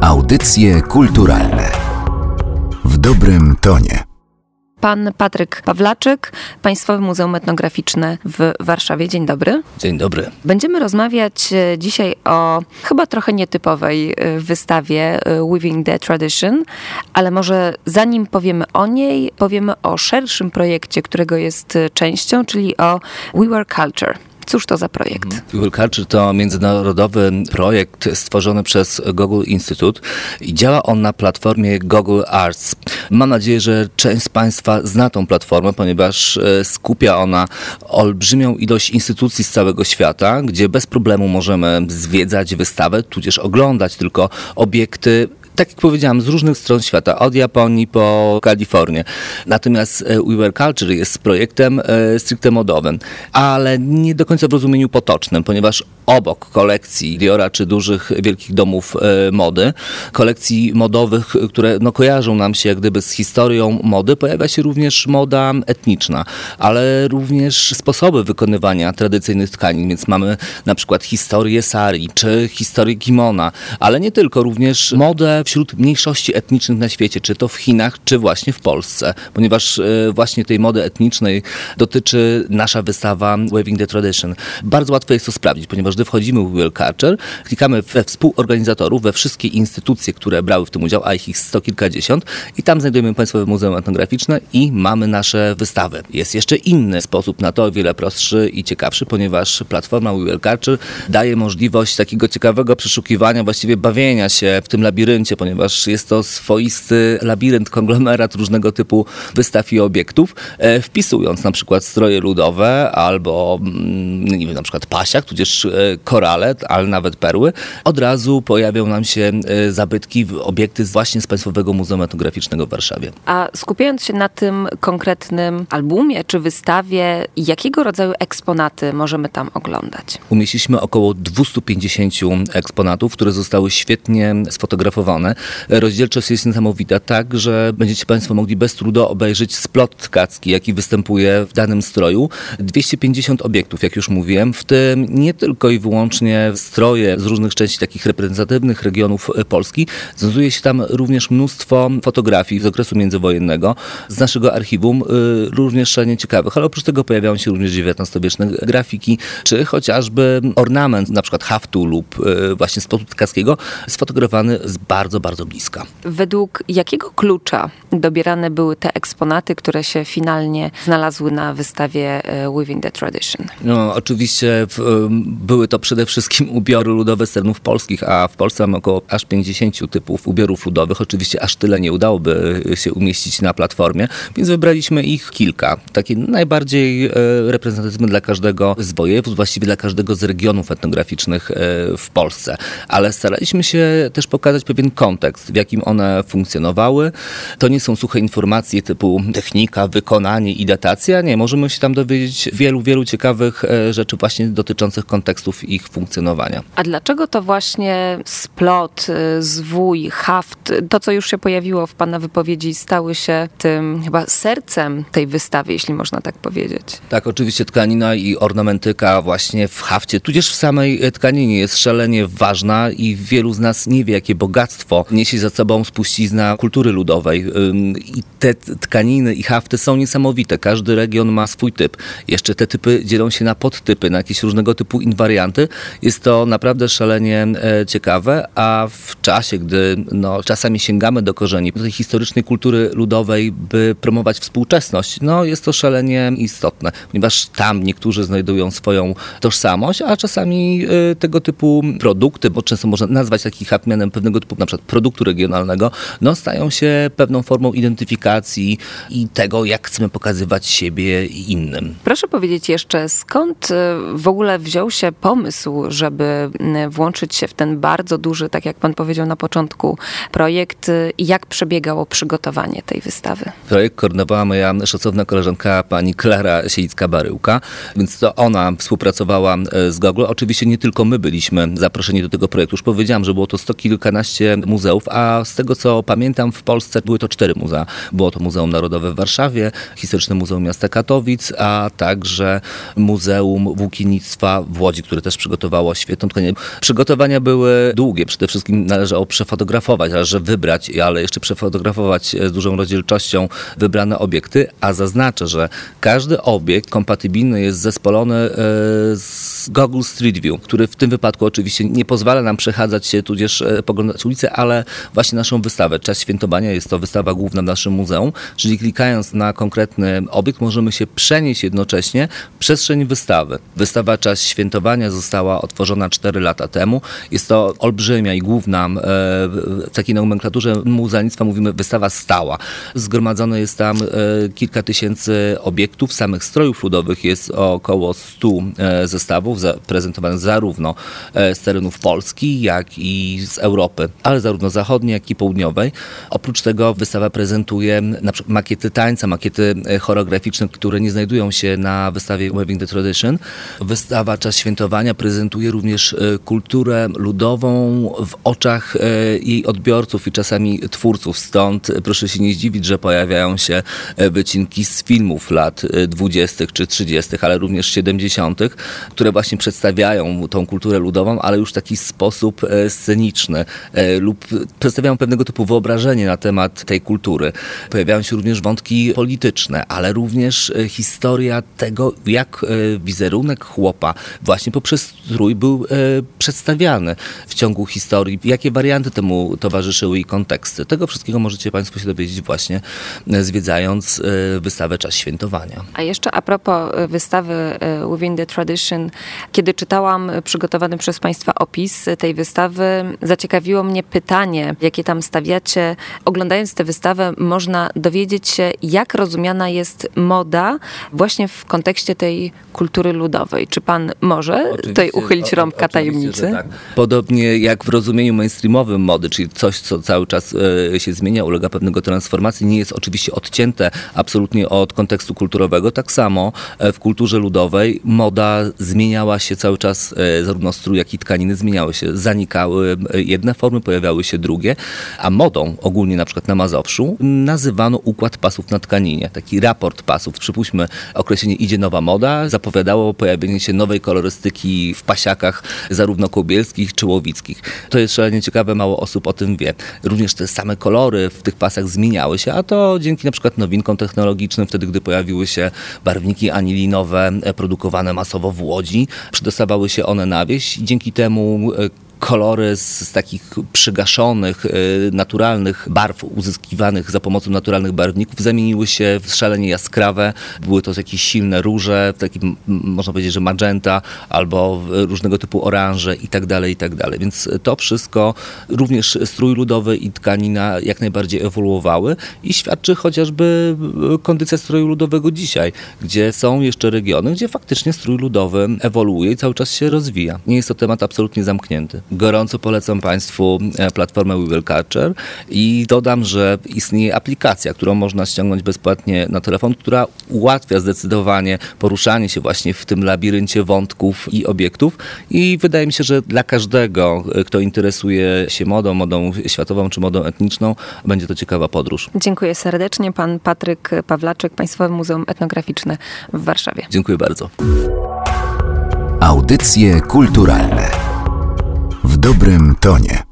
Audycje kulturalne w dobrym tonie. Pan Patryk Pawlaczyk, Państwowe Muzeum Etnograficzne w Warszawie. Dzień dobry. Dzień dobry. Będziemy rozmawiać e, dzisiaj o chyba trochę nietypowej e, wystawie e, Weaving the Tradition, ale może zanim powiemy o niej, powiemy o szerszym projekcie, którego jest częścią, czyli o We Were Culture. Cóż to za projekt? Google Culture to międzynarodowy projekt stworzony przez Google Institute i działa on na platformie Google Arts. Mam nadzieję, że część z Państwa zna tą platformę, ponieważ e, skupia ona olbrzymią ilość instytucji z całego świata, gdzie bez problemu możemy zwiedzać wystawę, tudzież oglądać tylko obiekty tak jak powiedziałam, z różnych stron świata, od Japonii po Kalifornię. Natomiast e, We Were Culture jest projektem e, stricte modowym, ale nie do końca w rozumieniu potocznym, ponieważ obok kolekcji Diora czy dużych, wielkich domów e, mody, kolekcji modowych, które no, kojarzą nam się jak gdyby z historią mody, pojawia się również moda etniczna, ale również sposoby wykonywania tradycyjnych tkanin, więc mamy na przykład historię sari czy historię kimona, ale nie tylko, również modę wśród mniejszości etnicznych na świecie, czy to w Chinach, czy właśnie w Polsce, ponieważ e, właśnie tej mody etnicznej dotyczy nasza wystawa Waving the Tradition. Bardzo łatwo jest to sprawdzić, ponieważ gdy wchodzimy w Will Culture, klikamy we współorganizatorów, we wszystkie instytucje, które brały w tym udział, a ich sto kilkadziesiąt i tam znajdujemy Państwowe Muzeum Etnograficzne i mamy nasze wystawy. Jest jeszcze inny sposób na to, o wiele prostszy i ciekawszy, ponieważ platforma Will Culture daje możliwość takiego ciekawego przeszukiwania, właściwie bawienia się w tym labiryncie ponieważ jest to swoisty labirynt, konglomerat różnego typu wystaw i obiektów, e, wpisując na przykład stroje ludowe albo mm, nie wiem, na przykład pasiak, tudzież e, korale, ale nawet perły, od razu pojawią nam się e, zabytki, obiekty właśnie z Państwowego Muzeum Etnograficznego w Warszawie. A skupiając się na tym konkretnym albumie czy wystawie, jakiego rodzaju eksponaty możemy tam oglądać? Umieściliśmy około 250 eksponatów, które zostały świetnie sfotografowane Rozdzielczość jest niesamowita, tak, że będziecie Państwo mogli bez trudu obejrzeć splot tkacki, jaki występuje w danym stroju. 250 obiektów, jak już mówiłem, w tym nie tylko i wyłącznie stroje z różnych części takich reprezentatywnych regionów e, Polski. Znajduje się tam również mnóstwo fotografii z okresu międzywojennego, z naszego archiwum, e, również szalenie ciekawych, ale oprócz tego pojawiają się również XIX-wieczne grafiki, czy chociażby ornament, na przykład haftu lub e, właśnie spodu tkackiego, sfotografowany z bardzo bardzo, bardzo bliska. Według jakiego klucza dobierane były te eksponaty, które się finalnie znalazły na wystawie e, Within the Tradition? No, oczywiście w, były to przede wszystkim ubiory ludowe z terenów polskich, a w Polsce mamy około aż 50 typów ubiorów ludowych. Oczywiście aż tyle nie udałoby się umieścić na platformie, więc wybraliśmy ich kilka. Takie najbardziej e, reprezentatywne dla każdego z województw, właściwie dla każdego z regionów etnograficznych e, w Polsce. Ale staraliśmy się też pokazać pewien kontekst, w jakim one funkcjonowały. To nie są suche informacje typu technika, wykonanie i datacja. Nie, możemy się tam dowiedzieć wielu, wielu ciekawych e, rzeczy właśnie dotyczących kontekstów ich funkcjonowania. A dlaczego to właśnie splot, e, zwój, haft, to co już się pojawiło w Pana wypowiedzi, stały się tym chyba sercem tej wystawy, jeśli można tak powiedzieć? Tak, oczywiście tkanina i ornamentyka właśnie w hafcie, tudzież w samej tkaninie jest szalenie ważna i wielu z nas nie wie, jakie bogactwo niesie za sobą spuścizna kultury ludowej. I te tkaniny i hafty są niesamowite. Każdy region ma swój typ. Jeszcze te typy dzielą się na podtypy, na jakieś różnego typu inwarianty. Jest to naprawdę szalenie e, ciekawe, a w czasie, gdy no, czasami sięgamy do korzeni tej historycznej kultury ludowej, by promować współczesność, no jest to szalenie istotne, ponieważ tam niektórzy znajdują swoją tożsamość, a czasami e, tego typu produkty, bo często można nazwać taki haft mianem pewnego typu na przykład produktu regionalnego, no stają się pewną formą identyfikacji i tego, jak chcemy pokazywać siebie innym. Proszę powiedzieć jeszcze, skąd e, w ogóle wziął się pomysł, żeby włączyć się w ten bardzo duży, tak jak pan powiedział na początku, projekt e, i jak przebiegało przygotowanie tej wystawy? Projekt koordynowała moja szacowna koleżanka pani Klara Sielicka-Baryłka, więc to ona współpracowała z Google. Oczywiście nie tylko my byliśmy zaproszeni do tego projektu. Już powiedziałam, że było to sto kilkanaście muzeów, a z tego co pamiętam w Polsce były to cztery muzea. Było to Muzeum Narodowe w Warszawie, Historyczne Muzeum Miasta Katowic, a także Muzeum Włókiennictwa w Łodzi, które też przygotowało świetną tkanię. Przygotowania były długie, przede wszystkim należało przefotografować, należy wybrać, ale jeszcze przefotografować z dużą rozdzielczością wybrane obiekty, a zaznaczę, że każdy obiekt kompatybilny jest zespolony e, z Google Street View, który w tym wypadku oczywiście nie pozwala nam przechadzać się, tudzież e, poglądać ulicę, ale właśnie naszą wystawę. Czas świętowania jest to wystawa główna w naszym muzeum, czyli klikając na konkretny obiekt możemy się przenieść jednocześnie w przestrzeń wystawy. Wystawa Czas świętowania została otworzona 4 lata temu. Jest to olbrzymia i główna e, w takiej nomenklaturze muzealnictwa mówimy wystawa stała. Zgromadzone jest tam kilka tysięcy obiektów, samych strojów ludowych jest około 100 e, zestawów prezentowanych zarówno e, z terenów Polski, jak i z Europy, ale zarówno zachodniej, jak i południowej. Oprócz tego wystawa prezentuje na przykład makiety tańca, makiety e, choreograficzne, które nie znajdują się na wystawie Weaving the Tradition. Wystawa Czas Świętowania prezentuje również kulturę ludową w oczach jej odbiorców i czasami twórców. Stąd proszę się nie zdziwić, że pojawiają się wycinki z filmów lat 20. czy 30., ale również 70., które właśnie przedstawiają tą kulturę ludową, ale już w taki sposób e, sceniczny e, lub przedstawiają pewnego typu wyobrażenie na temat tej kultury. Pojawiają się również wątki polityczne, ale również e, historia tego, jak wizerunek chłopa właśnie poprzez strój był przedstawiany w ciągu historii, jakie warianty temu towarzyszyły i konteksty. Tego wszystkiego możecie Państwo się dowiedzieć właśnie zwiedzając wystawę Czas Świętowania. A jeszcze a propos wystawy Within the Tradition. Kiedy czytałam przygotowany przez Państwa opis tej wystawy, zaciekawiło mnie pytanie, jakie tam stawiacie. Oglądając tę wystawę, można dowiedzieć się, jak rozumiana jest moda właśnie w kontekście tej kultury ludowej. Czy Pan może oczywiście, tutaj uchylić rąbka tajemnicy? Tak. Podobnie jak w rozumieniu mainstreamowym mody, czyli coś, co cały czas e, się zmienia, ulega pewnego transformacji, nie jest oczywiście odcięte absolutnie od kontekstu kulturowego. Tak samo e, w kulturze ludowej moda zmieniała się cały czas, e, zarówno strój, jak i tkaniny zmieniały się. Zanikały jedne formy, pojawiały się drugie, a modą ogólnie na przykład na Mazowszu nazywano układ pasów na tkaninie, taki raport pasów. Przypuśćmy, określenie idzie nowa moda, zapowiadało pojawienie się nowej kolorystyki w pasiakach zarówno kobielskich czy łowickich. To jest szalenie ciekawe, mało osób o tym wie. Również te same kolory w tych pasach zmieniały się, a to dzięki na przykład nowinkom technologicznym, wtedy gdy pojawiły się barwniki anilinowe produkowane masowo w Łodzi. Przydostawały się one na wieś dzięki temu e, kolory z, z, takich przygaszonych, y, naturalnych barw uzyskiwanych za pomocą naturalnych barwników zamieniły się w szalenie jaskrawe. Były to jakieś silne róże, taki, można powiedzieć, że magenta albo różnego typu oranże i tak dalej, i tak dalej. Więc to wszystko, również strój ludowy i tkanina jak najbardziej ewoluowały i świadczy chociażby y, kondycja stroju ludowego dzisiaj, gdzie są jeszcze regiony, gdzie faktycznie strój ludowy ewoluuje i cały czas się rozwija. Nie jest to temat absolutnie zamknięty. Gorąco polecam Państwu e, platformę We Will Culture i dodam, że istnieje aplikacja, którą można ściągnąć bezpłatnie na telefon, która ułatwia zdecydowanie poruszanie się właśnie w tym labiryncie wątków i obiektów i wydaje mi się, że dla każdego, e, kto interesuje się modą, modą światową czy modą etniczną, będzie to ciekawa podróż. Dziękuję serdecznie. Pan Patryk Pawlaczek, Państwowe Muzeum Etnograficzne w Warszawie. Dziękuję bardzo. Audycje kulturalne w dobrym tonie.